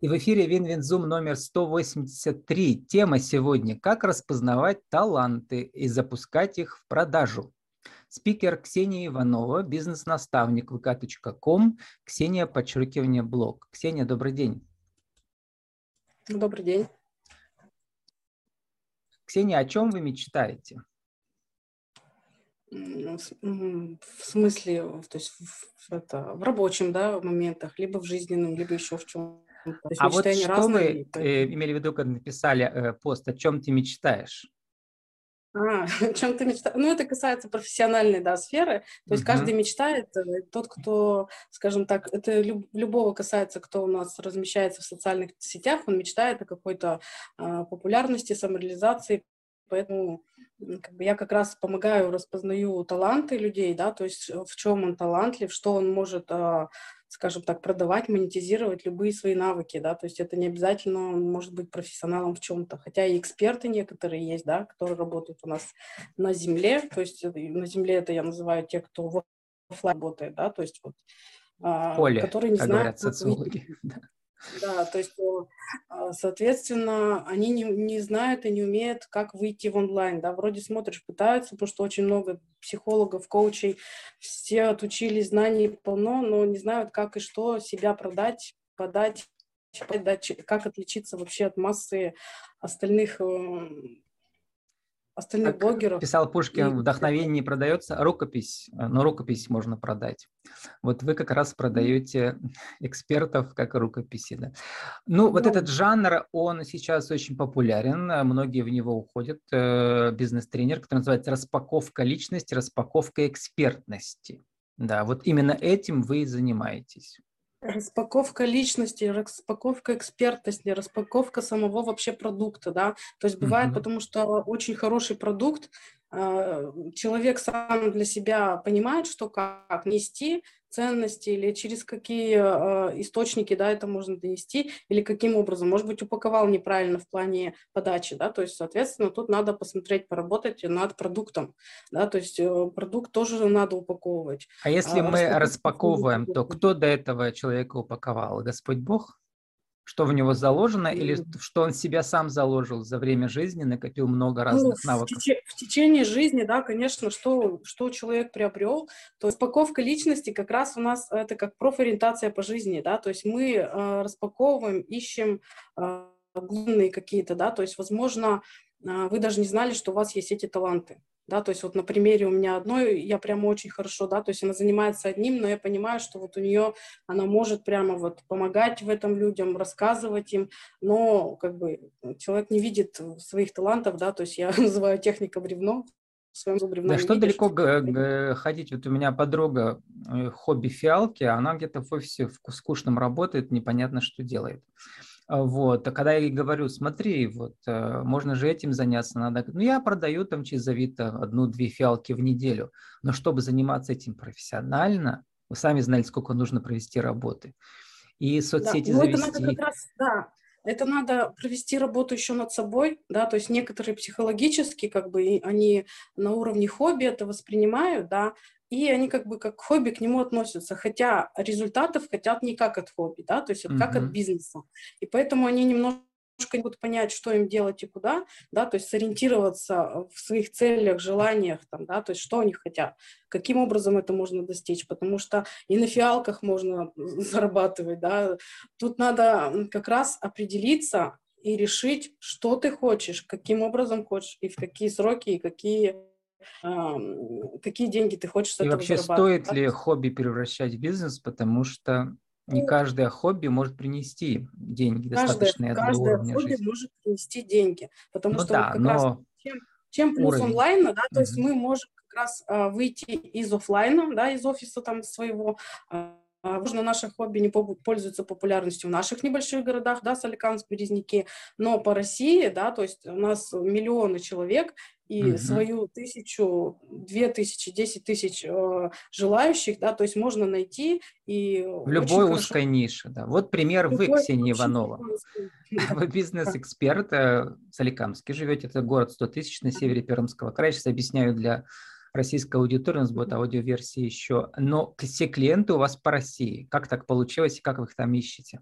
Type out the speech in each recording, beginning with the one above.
И в эфире WinWinZoom номер 183. Тема сегодня «Как распознавать таланты и запускать их в продажу». Спикер Ксения Иванова, бизнес-наставник vk.com, Ксения, подчеркивание, блог. Ксения, добрый день. Добрый день. Ксения, о чем вы мечтаете? В смысле, то есть в, это, в рабочем да, моментах, либо в жизненном, либо еще в чем а вот что разные, вы э, имели в виду, когда написали э, пост, о чем ты мечтаешь? А, о чем ты мечтаешь? Ну, это касается профессиональной, да, сферы. То есть uh-huh. каждый мечтает, э, тот, кто, скажем так, это люб, любого касается, кто у нас размещается в социальных сетях, он мечтает о какой-то э, популярности, самореализации, поэтому как бы я как раз помогаю, распознаю таланты людей, да, то есть в чем он талантлив, что он может а, скажем так, продавать, монетизировать любые свои навыки, да, то есть это не обязательно может быть профессионалом в чем-то, хотя и эксперты некоторые есть, да, которые работают у нас на земле, то есть на земле это я называю те, кто в офлайн работает, да, то есть вот, а, Поле, которые не знают, говорят социологи. Да, то есть, а, соответственно, они не, не знают и не умеют, как выйти в онлайн, да, вроде смотришь, пытаются, потому что очень много психологов, коучей, все отучились, знаний полно, но не знают, как и что себя продать, подать, подать как отличиться вообще от массы остальных э, остальных как блогеров. Писал Пушкин, и... вдохновение не продается, а рукопись, э, но рукопись можно продать. Вот вы как раз продаете экспертов как рукописи. Да? Ну, вот ну, этот жанр, он сейчас очень популярен, многие в него уходят. Э, бизнес-тренер, который называется распаковка личности, распаковка экспертности. Да, вот именно этим вы и занимаетесь. Распаковка личности, распаковка экспертности, распаковка самого вообще продукта, да. То есть бывает, mm-hmm. потому что очень хороший продукт, а, человек сам для себя понимает, что как нести ценности или через какие э, источники, да, это можно донести, или каким образом, может быть, упаковал неправильно в плане подачи, да, то есть, соответственно, тут надо посмотреть, поработать над продуктом, да, то есть э, продукт тоже надо упаковывать. А если а, мы распаковываем, то кто до этого человека упаковал? Господь Бог? Что в него заложено или что он себя сам заложил за время жизни, накопил много ну, разных ну, навыков? В, теч- в течение жизни, да, конечно, что, что человек приобрел, то распаковка личности как раз у нас это как профориентация по жизни, да, то есть мы э, распаковываем, ищем э, глубинные какие-то, да, то есть, возможно, э, вы даже не знали, что у вас есть эти таланты, да, то есть вот на примере у меня одной, я прямо очень хорошо, да, то есть она занимается одним, но я понимаю, что вот у нее, она может прямо вот помогать в этом людям, рассказывать им, но как бы человек не видит своих талантов, да, то есть я называю техника бревно, да что видишь, далеко ходить? Вот у меня подруга э, хобби фиалки, она где-то в офисе в скучном работает, непонятно, что делает. А, вот. А когда я ей говорю, смотри, вот э, можно же этим заняться, надо. Ну, я продаю там через Авито одну-две фиалки в неделю. Но чтобы заниматься этим профессионально, вы сами знали, сколько нужно провести работы. И соцсети да, ну, завести. Это надо как раз, да, это надо провести работу еще над собой, да, то есть некоторые психологически, как бы, они на уровне хобби это воспринимают, да, и они как бы как хобби к нему относятся, хотя результатов хотят не как от хобби, да, то есть mm-hmm. как от бизнеса. И поэтому они немножко не будут понять, что им делать и куда, да, то есть сориентироваться в своих целях, желаниях, там, да, то есть что они хотят, каким образом это можно достичь, потому что и на фиалках можно зарабатывать, да, тут надо как раз определиться и решить, что ты хочешь, каким образом хочешь, и в какие сроки, и какие какие деньги ты хочешь с И вообще стоит ли хобби превращать в бизнес, потому что не ну, каждое хобби может принести деньги каждое, достаточные каждое уровня хобби жизни. может принести деньги, потому ну, что да, вот как но... раз чем, чем плюс уровень. онлайна, да, то угу. есть мы можем как раз а, выйти из офлайна, да, из офиса там своего, а, Возможно, наше хобби не пользуется популярностью в наших небольших городах, да, Соликамск, Березники, но по России, да, то есть у нас миллионы человек, и mm-hmm. свою тысячу, две тысячи, десять тысяч э, желающих, да, то есть можно найти и в любой узкой хорошо... нише, да. Вот пример вы, Ксения Иванова. Вы бизнес-эксперт э, Соликамске живете, это город 100 тысяч на севере Пермского края. Сейчас объясняю для российской аудитории, у нас будет аудиоверсия еще. Но все клиенты у вас по России. Как так получилось и как вы их там ищете?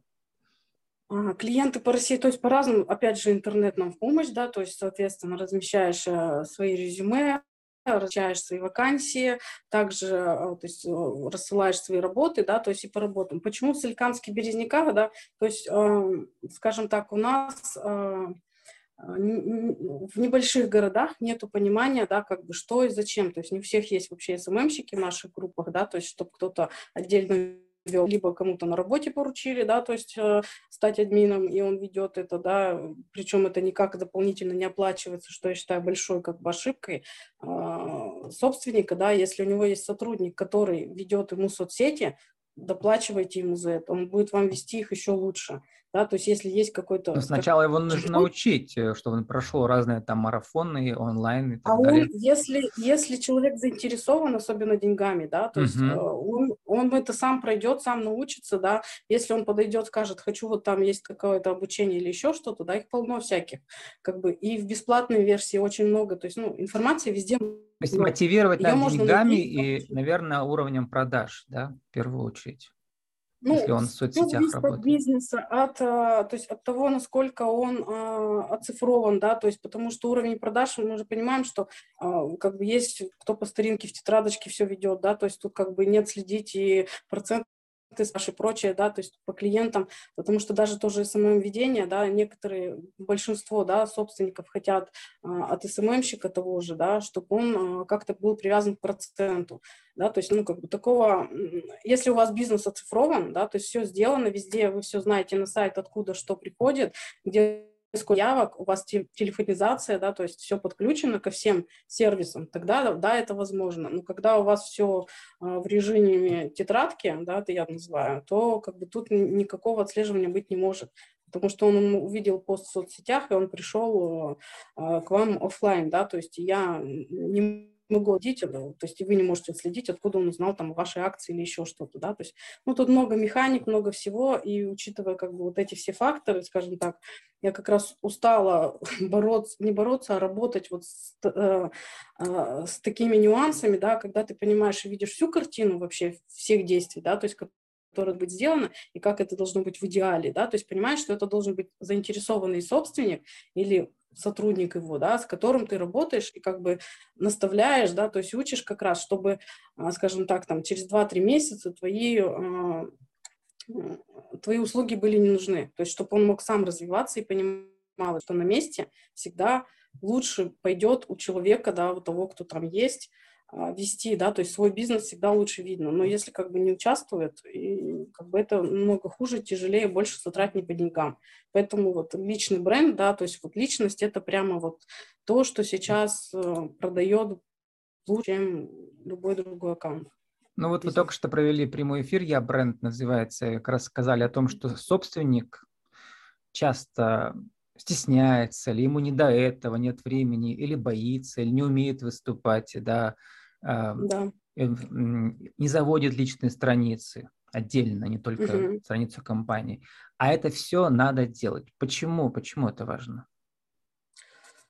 А, клиенты по России, то есть по-разному, опять же, интернет нам в помощь, да, то есть, соответственно, размещаешь э, свои резюме, размещаешь свои вакансии, также э, то есть, э, рассылаешь свои работы, да, то есть и по работам. Почему Соликамский Березняка, да, то есть, скажем так, у нас в небольших городах нету понимания, да, как бы что и зачем. То есть не у всех есть вообще СММщики в наших группах, да, то есть чтобы кто-то отдельно вел, либо кому-то на работе поручили, да, то есть э, стать админом, и он ведет это, да, причем это никак дополнительно не оплачивается, что я считаю большой как бы ошибкой э, собственника, да, если у него есть сотрудник, который ведет ему соцсети, доплачивайте ему за это, он будет вам вести их еще лучше да, то есть если есть какой-то... Но сначала его нужно научить, э, чтобы он прошел разные там марафоны, онлайн и так а далее. Он, если, если человек заинтересован, особенно деньгами, да, то есть uh он, он это сам пройдет, сам научится, да, если он подойдет, скажет, хочу вот там есть какое-то обучение или еще что-то, да, их полно всяких, как бы, и в бесплатной версии очень много, то есть, ну, информации везде то есть мотивировать Ее деньгами найти, и, наверное, уровнем продаж, да, в первую очередь. Ну, если он в соцсетях работает? от бизнеса, от, а, то есть от того, насколько он а, оцифрован, да, то есть потому что уровень продаж, мы уже понимаем, что а, как бы есть, кто по старинке в тетрадочке все ведет, да, то есть тут как бы нет следить и процент и прочее, да, то есть по клиентам, потому что даже тоже СММ-ведение, да, некоторые, большинство, да, собственников хотят а, от СММщика того же, да, чтобы он а, как-то был привязан к проценту, да, то есть, ну, как бы такого, если у вас бизнес оцифрован, да, то есть все сделано везде, вы все знаете на сайт, откуда что приходит, где сколько явок, у вас телефонизация, да, то есть все подключено ко всем сервисам, тогда, да, это возможно. Но когда у вас все а, в режиме тетрадки, да, это я называю, то как бы тут никакого отслеживания быть не может потому что он увидел пост в соцсетях, и он пришел а, к вам офлайн, да, то есть я не могу следить, то есть и вы не можете следить, откуда он узнал там ваши акции или еще что-то, да, то есть, ну, тут много механик, много всего, и учитывая как бы вот эти все факторы, скажем так, я как раз устала бороться, не бороться, а работать вот с, э, э, с такими нюансами, да, когда ты понимаешь и видишь всю картину вообще всех действий, да, то есть которое быть сделано, и как это должно быть в идеале, да, то есть понимаешь, что это должен быть заинтересованный собственник или сотрудник его, да, с которым ты работаешь и как бы наставляешь, да, то есть учишь как раз, чтобы, а, скажем так, там через 2-3 месяца твои, а, твои услуги были не нужны, то есть чтобы он мог сам развиваться и понимал, что на месте всегда лучше пойдет у человека, да, у того, кто там есть, вести, да, то есть свой бизнес всегда лучше видно. Но если как бы не участвует, и как бы это много хуже, тяжелее, больше затрат не по деньгам. Поэтому вот личный бренд, да, то есть вот личность это прямо вот то, что сейчас э, продает лучше, чем любой другой аккаунт. Ну вот вы только что провели прямой эфир, я бренд называется, как раз сказали о том, что собственник часто стесняется, или ему не до этого, нет времени, или боится, или не умеет выступать, да, да. Не заводит личные страницы отдельно, не только угу. страницу компании. А это все надо делать. Почему? Почему это важно?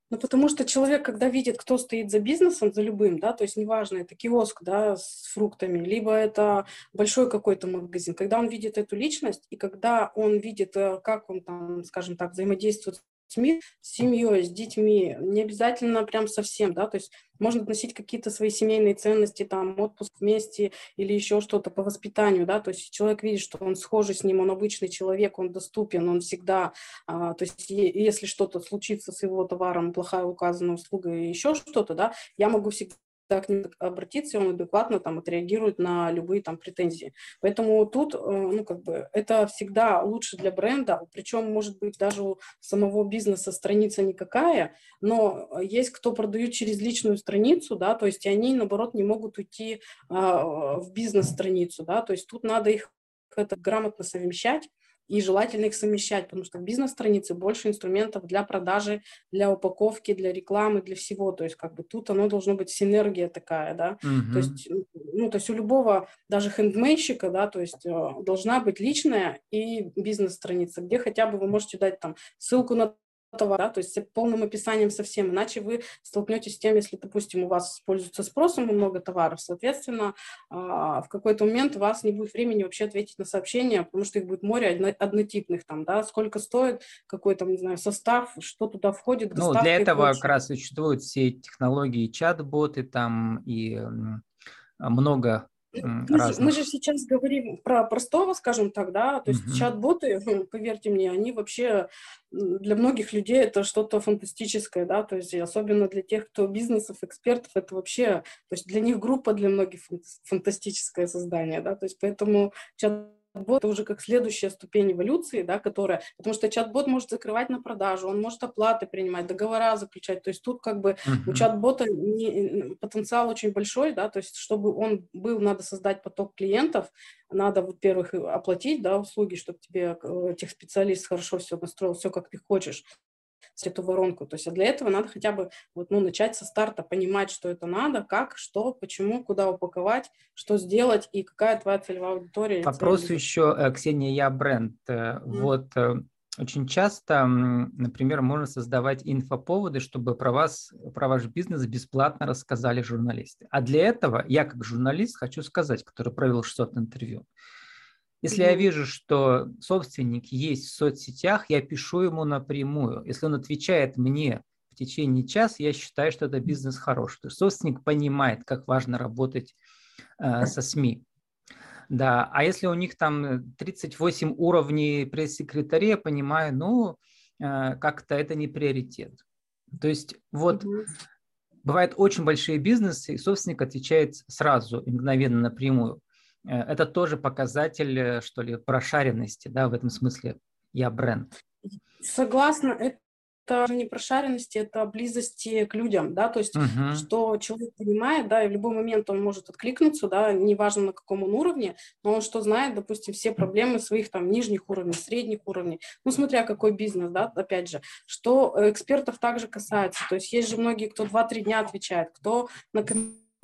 Ну, потому что человек, когда видит, кто стоит за бизнесом, за любым, да, то есть неважно, это киоск, да, с фруктами, либо это большой какой-то магазин, когда он видит эту личность, и когда он видит, э, как он там, скажем так, взаимодействует детьми, с семьей, с детьми, не обязательно прям совсем, да, то есть можно относить какие-то свои семейные ценности, там, отпуск вместе или еще что-то по воспитанию, да, то есть человек видит, что он схожий с ним, он обычный человек, он доступен, он всегда, а, то есть если что-то случится с его товаром, плохая указанная услуга и еще что-то, да, я могу всегда к ним обратиться, и он адекватно там отреагирует на любые там претензии. Поэтому тут, э, ну, как бы, это всегда лучше для бренда, причем, может быть, даже у самого бизнеса страница никакая, но есть кто продают через личную страницу, да, то есть они, наоборот, не могут уйти а, в бизнес-страницу, да, то есть тут надо их это грамотно совмещать, и желательно их совмещать, потому что в бизнес-странице больше инструментов для продажи, для упаковки, для рекламы, для всего. То есть как бы тут оно должно быть синергия такая, да. Mm-hmm. То есть, ну, то есть у любого даже хендмейщика, да, то есть э, должна быть личная и бизнес-страница, где хотя бы вы можете дать там ссылку на товара, то есть полным описанием совсем, иначе вы столкнетесь с тем, если, допустим, у вас используется спросом много товаров, соответственно, а, в какой-то момент у вас не будет времени вообще ответить на сообщения, потому что их будет море однотипных там, да, сколько стоит, какой там, не знаю, состав, что туда входит. Ну, для этого как раз существуют все технологии, чат-боты там и много разных... мы же сейчас говорим про простого, скажем так, да, то есть угу. чат-боты, поверьте мне, они вообще для многих людей это что-то фантастическое, да, то есть особенно для тех, кто бизнесов, экспертов, это вообще, то есть для них группа для многих фантастическое создание, да, то есть поэтому чат чат-бот это уже как следующая ступень эволюции, да, которая, потому что чат-бот может закрывать на продажу, он может оплаты принимать, договора заключать, то есть тут как бы uh-huh. у чат-бота не, потенциал очень большой, да, то есть чтобы он был, надо создать поток клиентов, надо, во-первых, оплатить, да, услуги, чтобы тебе э, тех специалист хорошо все настроил, все как ты хочешь, эту воронку. То есть а для этого надо хотя бы вот, ну, начать со старта, понимать, что это надо, как, что, почему, куда упаковать, что сделать и какая твоя целевая аудитория. Вопрос целевая. еще, э, Ксения, я бренд. Mm-hmm. Вот очень часто, например, можно создавать инфоповоды, чтобы про вас, про ваш бизнес бесплатно рассказали журналисты. А для этого я как журналист хочу сказать, который провел 600 интервью, если mm-hmm. я вижу, что собственник есть в соцсетях, я пишу ему напрямую. Если он отвечает мне в течение часа, я считаю, что это бизнес хороший. То есть собственник понимает, как важно работать э, со СМИ. Да, а если у них там 38 уровней пресс-секретаря, я понимаю, ну, э, как-то это не приоритет. То есть вот mm-hmm. бывают очень большие бизнесы, и собственник отвечает сразу, мгновенно, напрямую. Э, это тоже показатель, э, что ли, прошаренности, да, в этом смысле я бренд. Согласна, это не прошаренности, это близости к людям, да, то есть, uh-huh. что человек понимает, да, и в любой момент он может откликнуться, да, неважно на каком он уровне, но он что знает, допустим, все проблемы своих там нижних уровней, средних уровней, ну, смотря какой бизнес, да, опять же, что экспертов также касается, то есть есть же многие, кто 2-3 дня отвечает, кто на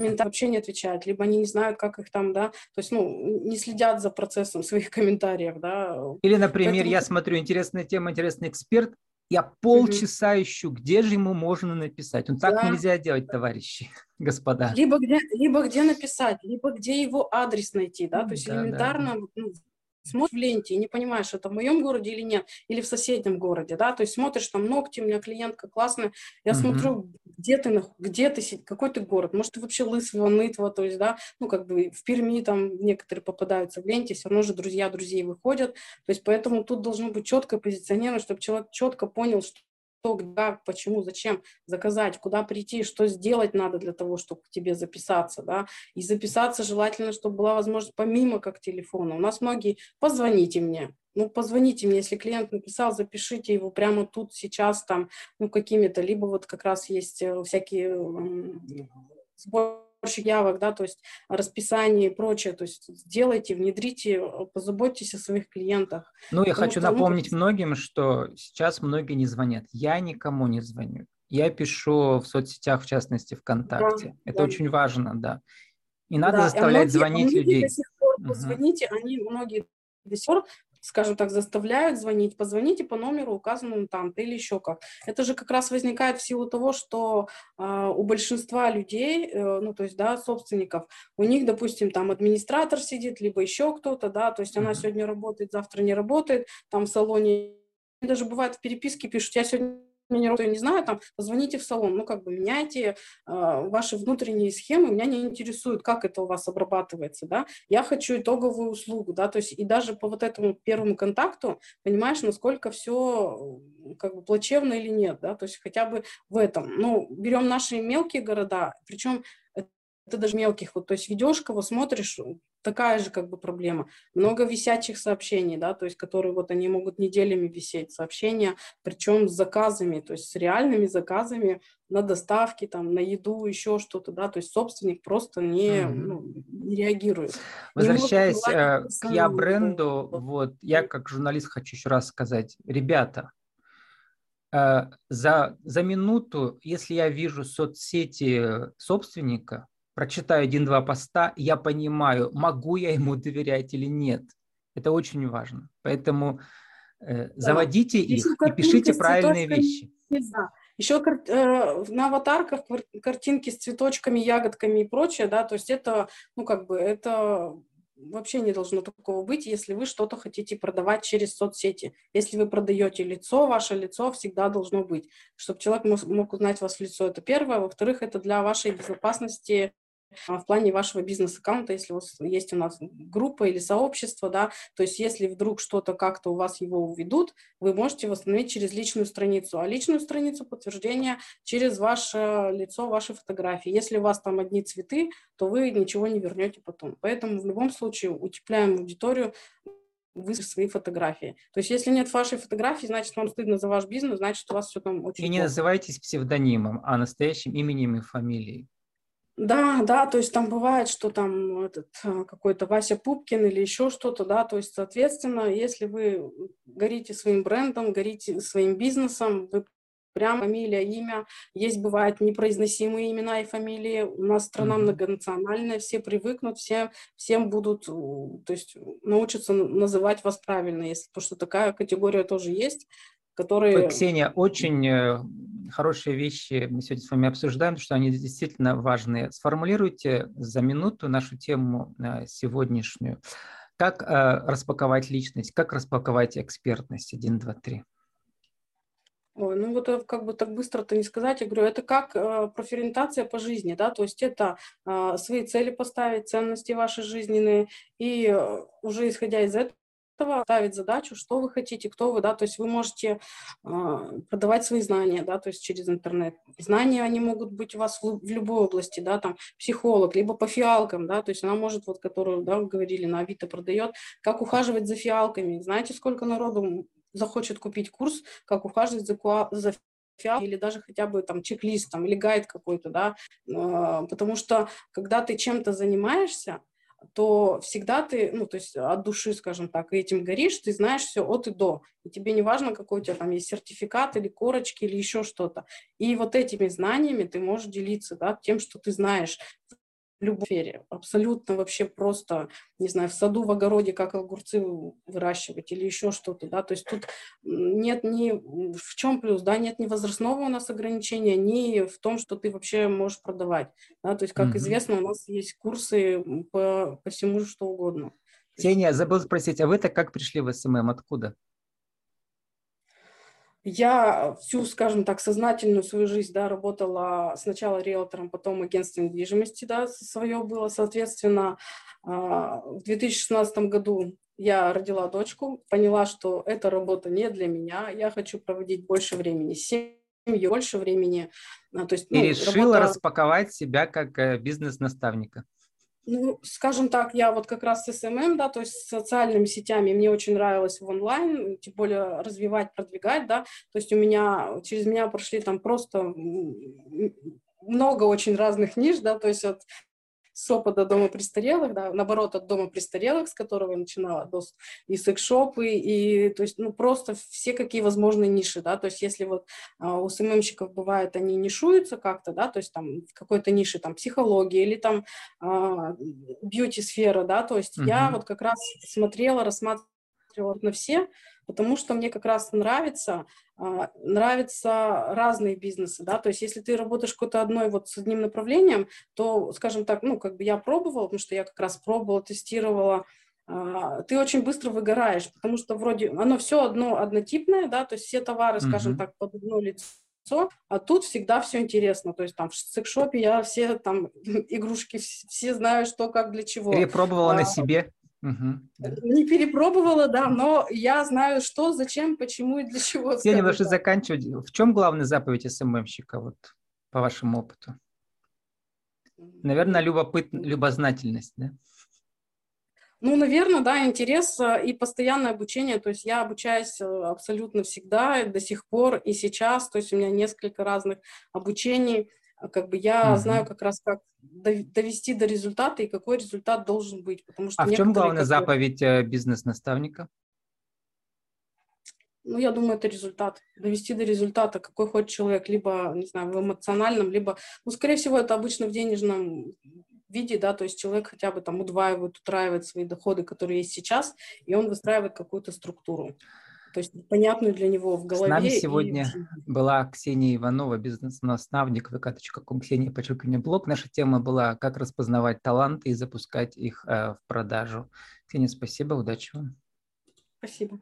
комментарии вообще не отвечают, либо они не знают, как их там, да, то есть, ну, не следят за процессом своих комментариев, да. Или, например, Поэтому... я смотрю, интересная тема, интересный эксперт, я полчаса mm-hmm. ищу, где же ему можно написать. Ну, так да. нельзя делать, товарищи, господа. Либо где, либо где написать, либо где его адрес найти, да, то есть да, элементарно да. Ну, смотришь в ленте и не понимаешь, это в моем городе или нет, или в соседнем городе, да, то есть смотришь там ногти, у меня клиентка классная, я uh-huh. смотрю, где ты, где ты, какой ты город, может, ты вообще Лысого, Нытва, то есть, да, ну, как бы в Перми там некоторые попадаются в ленте, все равно же друзья друзей выходят, то есть поэтому тут должно быть четкое позиционирование, чтобы человек четко понял, что что, как, почему, зачем заказать, куда прийти, что сделать надо для того, чтобы к тебе записаться, да, и записаться желательно, чтобы была возможность помимо как телефона. У нас многие, позвоните мне, ну, позвоните мне, если клиент написал, запишите его прямо тут, сейчас, там, ну, какими-то, либо вот как раз есть э, всякие сборы явок, да, то есть расписание и прочее, то есть сделайте, внедрите, позаботьтесь о своих клиентах. Ну, я хочу что, напомнить ну, многим, что сейчас многие не звонят. Я никому не звоню. Я пишу в соцсетях, в частности, ВКонтакте. Да, Это да. очень важно, да. И надо да, заставлять а многие, звонить людей. До сих пор угу. они многие до сих пор скажем так, заставляют звонить, позвоните по номеру, указанному там-то или еще как. Это же как раз возникает в силу того, что э, у большинства людей, э, ну, то есть, да, собственников, у них, допустим, там администратор сидит, либо еще кто-то, да, то есть она сегодня работает, завтра не работает, там в салоне даже бывает в переписке пишут, я сегодня не работаю, не знаю, там, позвоните в салон, ну, как бы меняйте э, ваши внутренние схемы, меня не интересует, как это у вас обрабатывается, да, я хочу итоговую услугу, да, то есть и даже по вот этому первому контакту понимаешь, насколько все как бы плачевно или нет, да, то есть хотя бы в этом, ну, берем наши мелкие города, причем это даже мелких, вот, то есть ведешь кого, смотришь, такая же как бы проблема. Много висячих сообщений, да, то есть которые вот они могут неделями висеть, сообщения, причем с заказами, то есть с реальными заказами на доставки, там, на еду, еще что-то, да, то есть собственник просто не, mm-hmm. ну, не реагирует. Возвращаясь не э, к я бренду, вот, я как журналист хочу еще раз сказать, ребята, э, за, за минуту, если я вижу соцсети собственника, прочитаю один-два поста, я понимаю, могу я ему доверять или нет. Это очень важно. Поэтому Э, заводите да. их и пишите правильные вещи. Да. Еще э, на аватарках картинки с цветочками, ягодками и прочее, да, то есть это, ну, как бы, это вообще не должно такого быть, если вы что-то хотите продавать через соцсети. Если вы продаете лицо, ваше лицо всегда должно быть, чтобы человек мог, мог узнать вас в лицо. Это первое. Во-вторых, это для вашей безопасности в плане вашего бизнес-аккаунта, если у вас есть у нас группа или сообщество, да, то есть если вдруг что-то как-то у вас его уведут, вы можете восстановить через личную страницу, а личную страницу подтверждения через ваше лицо, ваши фотографии. Если у вас там одни цветы, то вы ничего не вернете потом. Поэтому в любом случае утепляем аудиторию, вы свои фотографии. То есть, если нет вашей фотографии, значит, вам стыдно за ваш бизнес, значит, у вас все там очень И не называйтесь псевдонимом, а настоящим именем и фамилией. Да, да, то есть там бывает, что там этот э, какой-то Вася Пупкин или еще что-то, да, то есть, соответственно, если вы горите своим брендом, горите своим бизнесом, вы прям фамилия, имя. Есть, бывает, непроизносимые имена и фамилии. У нас страна mm-hmm. многонациональная, все привыкнут, все, всем будут, то есть научатся называть вас правильно, если, потому что такая категория тоже есть, которые... Ой, Ксения, очень э, хорошие вещи мы сегодня с вами обсуждаем, что они действительно важные. Сформулируйте за минуту нашу тему э, сегодняшнюю. Как э, распаковать личность, как распаковать экспертность? Один, два, три. Ой, ну вот как бы так быстро-то не сказать, я говорю, это как э, профориентация по жизни, да, то есть это э, свои цели поставить, ценности ваши жизненные, и э, уже исходя из этого ставить задачу, что вы хотите, кто вы, да, то есть вы можете э, продавать свои знания, да, то есть через интернет. Знания, они могут быть у вас в, в любой области, да, там, психолог, либо по фиалкам, да, то есть она может, вот, которую, да, вы говорили, на Авито продает, как ухаживать за фиалками. Знаете, сколько народу захочет купить курс, как ухаживать за, за или даже хотя бы там чек-лист там, или гайд какой-то, да, э, потому что когда ты чем-то занимаешься, то всегда ты, ну, то есть от души, скажем так, этим горишь, ты знаешь все от и до. И тебе не важно, какой у тебя там есть сертификат или корочки или еще что-то. И вот этими знаниями ты можешь делиться, да, тем, что ты знаешь любой сфере. Абсолютно вообще просто, не знаю, в саду, в огороде, как огурцы выращивать или еще что-то, да, то есть тут нет ни в чем плюс, да, нет ни возрастного у нас ограничения, ни в том, что ты вообще можешь продавать, да, то есть, как mm-hmm. известно, у нас есть курсы по, по всему, что угодно. Ксения, забыл спросить, а вы-то как пришли в SMM, откуда? Я всю, скажем так, сознательную свою жизнь, да, работала сначала риэлтором, потом агентством недвижимости, да, свое было, соответственно, а, в 2016 году я родила дочку, поняла, что эта работа не для меня, я хочу проводить больше времени с семьей, больше времени. А, то есть, ну, И решила работа... распаковать себя как э, бизнес-наставника. Ну, скажем так, я вот как раз с SMM, да, то есть с социальными сетями мне очень нравилось в онлайн, тем более развивать, продвигать, да, то есть у меня, через меня прошли там просто много очень разных ниш, да, то есть от с опыта дома престарелых, да, наоборот, от дома престарелых, с которого я начинала, до, и секс-шопы, и, то есть, ну, просто все какие возможные ниши, да, то есть, если вот а, у СММщиков бывает, они нишуются как-то, да, то есть, там, в какой-то нише, там, психология или там а, бьюти-сфера, да, то есть, uh-huh. я вот как раз смотрела, рассматривала на все, потому что мне как раз нравится, а, нравятся разные бизнесы, да, то есть если ты работаешь какой-то одной вот с одним направлением, то, скажем так, ну, как бы я пробовала, потому что я как раз пробовала, тестировала, а, ты очень быстро выгораешь, потому что вроде оно все одно однотипное, да, то есть все товары, скажем mm-hmm. так, под одно лицо, а тут всегда все интересно. То есть там в секшопе я все там игрушки, все знаю, что, как, для чего. Перепробовала а, на себе? Угу. Не перепробовала, да, но я знаю, что, зачем, почему и для чего. Я немножко заканчивать. В чем главная заповедь СММщика, вот, по вашему опыту? Наверное, любопыт... любознательность, да? Ну, наверное, да, интерес э, и постоянное обучение. То есть я обучаюсь э, абсолютно всегда, до сих пор и сейчас. То есть у меня несколько разных обучений. А как бы я угу. знаю как раз, как довести до результата и какой результат должен быть. Потому что а в чем главная заповедь э, бизнес-наставника? Ну, я думаю, это результат. Довести до результата, какой хочет человек, либо, не знаю, в эмоциональном, либо, ну, скорее всего, это обычно в денежном виде, да, то есть человек хотя бы там удваивает, утраивает свои доходы, которые есть сейчас, и он выстраивает какую-то структуру. То есть понятную для него в голове. С нами сегодня и... была Ксения Иванова, бизнес-наставник vk.com, Ксения, подчеркивание, блог. Наша тема была «Как распознавать таланты и запускать их э, в продажу». Ксения, спасибо, удачи вам. Спасибо.